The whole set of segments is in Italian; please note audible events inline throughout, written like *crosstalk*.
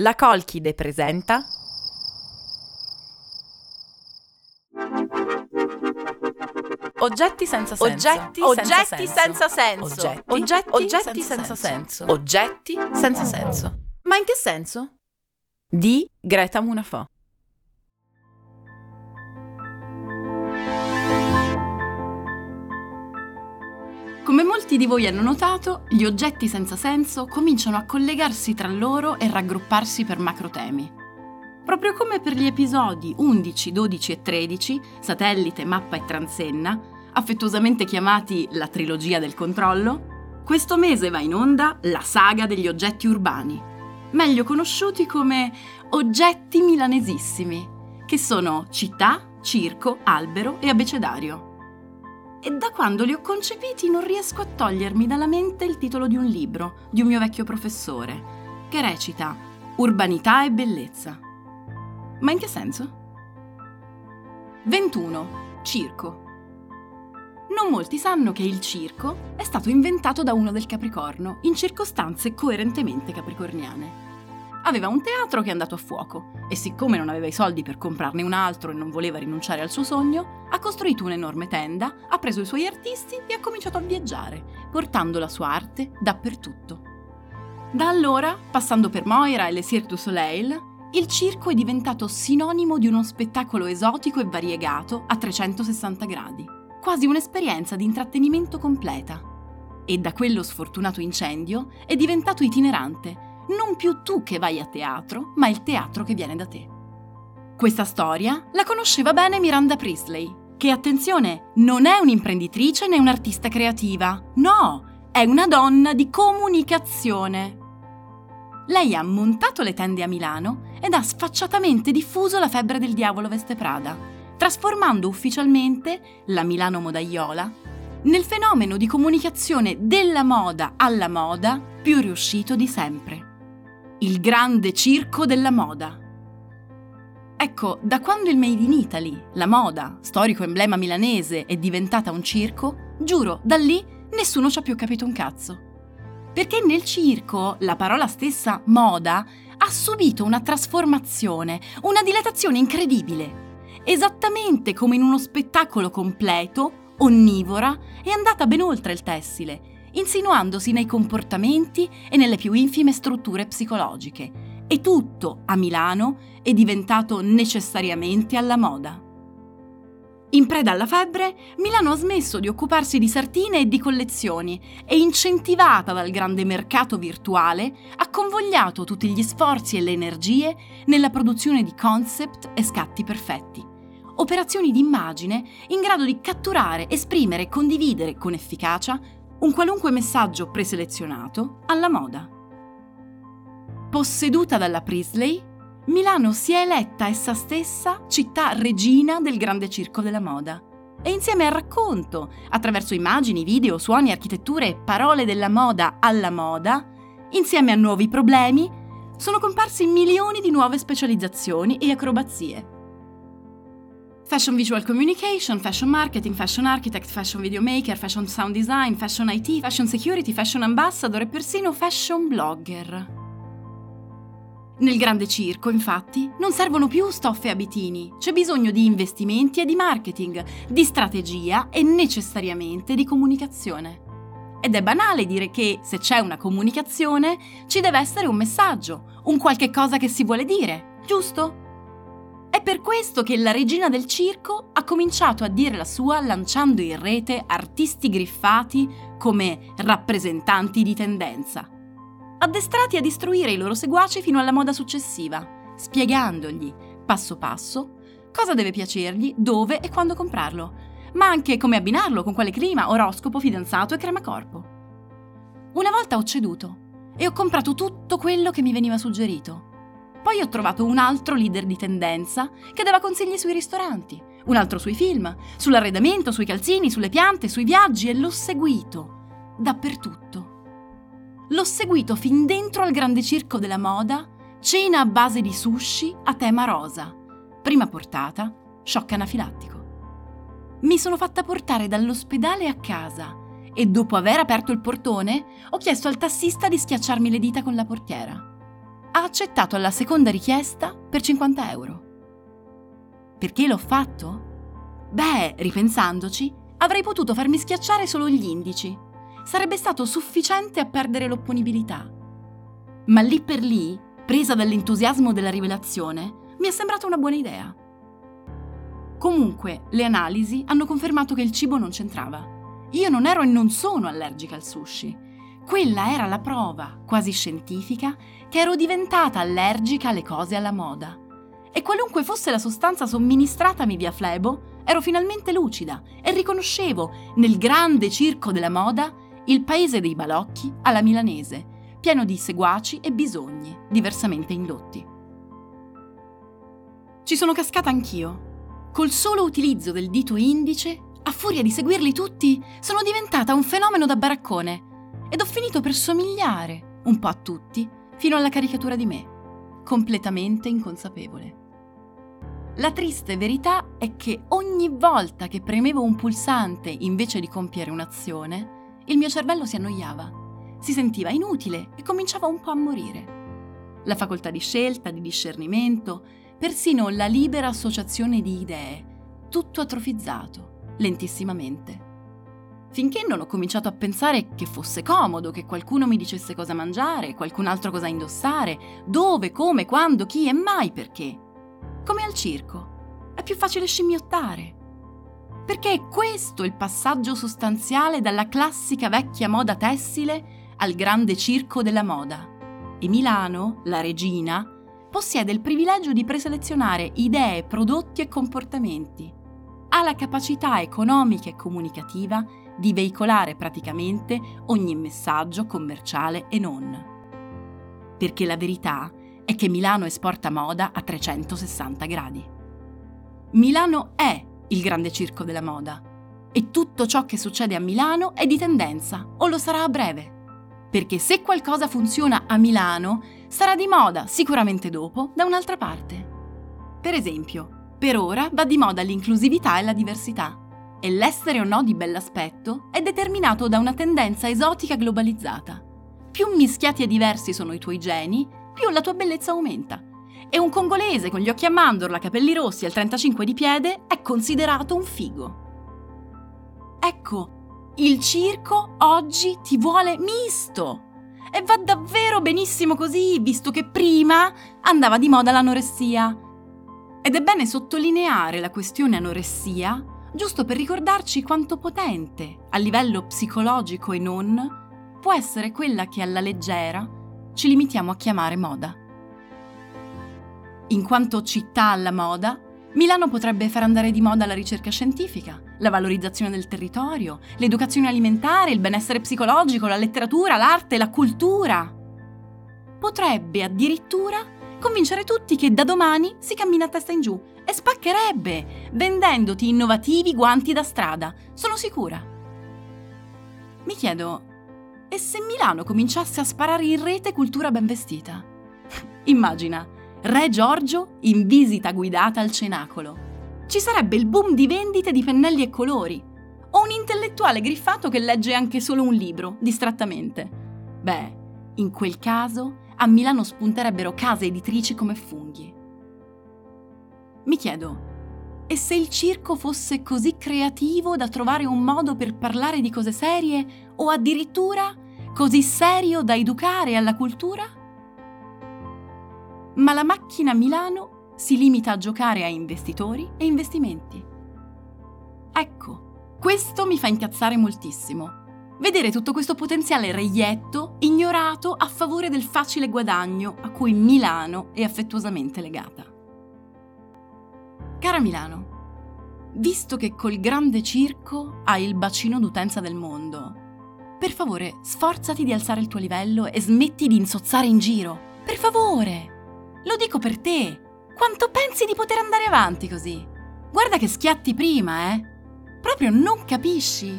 La Colchide presenta. Oggetti senza senso. Oggetti, Oggetti senza senso. Oggetti, Oggetti, oggetti senza senza senso. senso. Oggetti senza senso. Ma in che senso? Di Greta Munafò. Come molti di voi hanno notato, gli oggetti senza senso cominciano a collegarsi tra loro e raggrupparsi per macrotemi. Proprio come per gli episodi 11, 12 e 13, Satellite, Mappa e Transenna, affettuosamente chiamati la trilogia del controllo, questo mese va in onda la saga degli oggetti urbani, meglio conosciuti come oggetti milanesissimi, che sono città, circo, albero e abecedario. E da quando li ho concepiti non riesco a togliermi dalla mente il titolo di un libro di un mio vecchio professore, che recita Urbanità e bellezza. Ma in che senso? 21. Circo. Non molti sanno che il circo è stato inventato da uno del Capricorno in circostanze coerentemente capricorniane. Aveva un teatro che è andato a fuoco e siccome non aveva i soldi per comprarne un altro e non voleva rinunciare al suo sogno, ha costruito un'enorme tenda, ha preso i suoi artisti e ha cominciato a viaggiare, portando la sua arte dappertutto. Da allora, passando per Moira e le Cirque du Soleil, il circo è diventato sinonimo di uno spettacolo esotico e variegato a 360 gradi, quasi un'esperienza di intrattenimento completa. E da quello sfortunato incendio è diventato itinerante, non più tu che vai a teatro, ma il teatro che viene da te. Questa storia la conosceva bene Miranda Priestley, che attenzione, non è un'imprenditrice né un'artista creativa, no, è una donna di comunicazione. Lei ha montato le tende a Milano ed ha sfacciatamente diffuso la febbre del diavolo veste Prada, trasformando ufficialmente la Milano modaiola nel fenomeno di comunicazione della moda alla moda più riuscito di sempre. Il grande circo della moda. Ecco, da quando il Made in Italy, la moda, storico emblema milanese, è diventata un circo, giuro, da lì nessuno ci ha più capito un cazzo. Perché nel circo la parola stessa moda ha subito una trasformazione, una dilatazione incredibile. Esattamente come in uno spettacolo completo, onnivora, è andata ben oltre il tessile, insinuandosi nei comportamenti e nelle più infime strutture psicologiche. E tutto a Milano è diventato necessariamente alla moda. In preda alla febbre, Milano ha smesso di occuparsi di sartine e di collezioni e, incentivata dal grande mercato virtuale, ha convogliato tutti gli sforzi e le energie nella produzione di concept e scatti perfetti. Operazioni di immagine in grado di catturare, esprimere e condividere con efficacia un qualunque messaggio preselezionato alla moda. Posseduta dalla Priestley, Milano si è eletta essa stessa città regina del grande circo della moda. E insieme al racconto, attraverso immagini, video, suoni, architetture e parole della moda alla moda, insieme a nuovi problemi, sono comparsi milioni di nuove specializzazioni e acrobazie. Fashion Visual Communication, Fashion Marketing, Fashion Architect, Fashion Videomaker, Fashion Sound Design, Fashion IT, Fashion Security, Fashion Ambassador e persino Fashion Blogger. Nel grande circo, infatti, non servono più stoffe e abitini, c'è bisogno di investimenti e di marketing, di strategia e necessariamente di comunicazione. Ed è banale dire che se c'è una comunicazione ci deve essere un messaggio, un qualche cosa che si vuole dire, giusto? È per questo che la regina del circo ha cominciato a dire la sua lanciando in rete artisti griffati come rappresentanti di tendenza addestrati a istruire i loro seguaci fino alla moda successiva, spiegandogli, passo passo, cosa deve piacergli, dove e quando comprarlo, ma anche come abbinarlo con quale clima, oroscopo, fidanzato e crema corpo. Una volta ho ceduto e ho comprato tutto quello che mi veniva suggerito. Poi ho trovato un altro leader di tendenza che dava consigli sui ristoranti, un altro sui film, sull'arredamento, sui calzini, sulle piante, sui viaggi e l'ho seguito dappertutto. L'ho seguito fin dentro al grande circo della moda, cena a base di sushi a tema rosa, prima portata, shock anafilattico. Mi sono fatta portare dall'ospedale a casa e dopo aver aperto il portone ho chiesto al tassista di schiacciarmi le dita con la portiera. Ha accettato alla seconda richiesta per 50 euro. Perché l'ho fatto? Beh, ripensandoci, avrei potuto farmi schiacciare solo gli indici. Sarebbe stato sufficiente a perdere l'opponibilità. Ma lì per lì, presa dall'entusiasmo della rivelazione, mi è sembrata una buona idea. Comunque, le analisi hanno confermato che il cibo non c'entrava. Io non ero e non sono allergica al sushi. Quella era la prova, quasi scientifica, che ero diventata allergica alle cose alla moda. E qualunque fosse la sostanza somministratami via flebo, ero finalmente lucida e riconoscevo, nel grande circo della moda, il paese dei balocchi alla milanese, pieno di seguaci e bisogni, diversamente indotti. Ci sono cascata anch'io. Col solo utilizzo del dito indice a furia di seguirli tutti, sono diventata un fenomeno da baraccone ed ho finito per somigliare un po' a tutti, fino alla caricatura di me, completamente inconsapevole. La triste verità è che ogni volta che premevo un pulsante invece di compiere un'azione, il mio cervello si annoiava, si sentiva inutile e cominciava un po' a morire. La facoltà di scelta, di discernimento, persino la libera associazione di idee, tutto atrofizzato lentissimamente. Finché non ho cominciato a pensare che fosse comodo che qualcuno mi dicesse cosa mangiare, qualcun altro cosa indossare, dove, come, quando, chi e mai perché. Come al circo. È più facile scimmiottare. Perché è questo il passaggio sostanziale dalla classica vecchia moda tessile al grande circo della moda. E Milano, la regina, possiede il privilegio di preselezionare idee, prodotti e comportamenti ha la capacità economica e comunicativa di veicolare praticamente ogni messaggio commerciale e non. Perché la verità è che Milano esporta moda a 360 gradi. Milano è il grande circo della moda e tutto ciò che succede a Milano è di tendenza o lo sarà a breve. Perché se qualcosa funziona a Milano, sarà di moda sicuramente dopo da un'altra parte. Per esempio, per ora va di moda l'inclusività e la diversità. E l'essere o no di bell'aspetto è determinato da una tendenza esotica globalizzata. Più mischiati e diversi sono i tuoi geni, più la tua bellezza aumenta. E un congolese con gli occhi a mandorla, capelli rossi e il 35 di piede è considerato un figo. Ecco, il circo oggi ti vuole misto. E va davvero benissimo così, visto che prima andava di moda l'anoressia ed è bene sottolineare la questione anoressia giusto per ricordarci quanto potente, a livello psicologico e non, può essere quella che alla leggera ci limitiamo a chiamare moda. In quanto città alla moda, Milano potrebbe far andare di moda la ricerca scientifica, la valorizzazione del territorio, l'educazione alimentare, il benessere psicologico, la letteratura, l'arte, la cultura. Potrebbe addirittura convincere tutti che da domani si cammina a testa in giù e spaccherebbe, vendendoti innovativi guanti da strada, sono sicura. Mi chiedo, e se Milano cominciasse a sparare in rete cultura ben vestita? *laughs* Immagina, Re Giorgio in visita guidata al cenacolo. Ci sarebbe il boom di vendite di pennelli e colori. O un intellettuale griffato che legge anche solo un libro, distrattamente. Beh, in quel caso a Milano spunterebbero case editrici come funghi. Mi chiedo, e se il circo fosse così creativo da trovare un modo per parlare di cose serie o addirittura così serio da educare alla cultura? Ma la macchina Milano si limita a giocare a investitori e investimenti. Ecco, questo mi fa incazzare moltissimo vedere tutto questo potenziale reietto ignorato a favore del facile guadagno a cui Milano è affettuosamente legata. Cara Milano, visto che col grande circo hai il bacino d'utenza del mondo, per favore sforzati di alzare il tuo livello e smetti di insozzare in giro. Per favore! Lo dico per te. Quanto pensi di poter andare avanti così? Guarda che schiatti prima, eh? Proprio non capisci.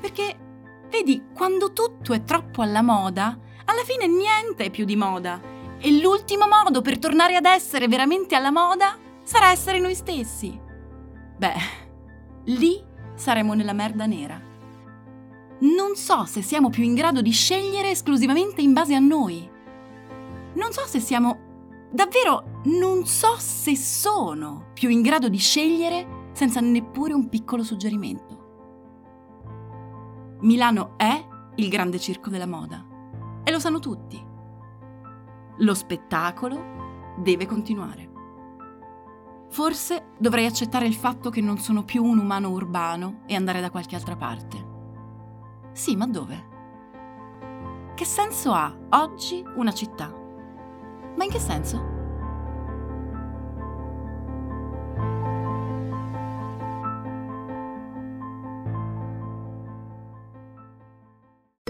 Perché, vedi, quando tutto è troppo alla moda, alla fine niente è più di moda. E l'ultimo modo per tornare ad essere veramente alla moda sarà essere noi stessi. Beh, lì saremo nella merda nera. Non so se siamo più in grado di scegliere esclusivamente in base a noi. Non so se siamo... Davvero, non so se sono più in grado di scegliere senza neppure un piccolo suggerimento. Milano è il grande circo della moda e lo sanno tutti. Lo spettacolo deve continuare. Forse dovrei accettare il fatto che non sono più un umano urbano e andare da qualche altra parte. Sì, ma dove? Che senso ha oggi una città? Ma in che senso?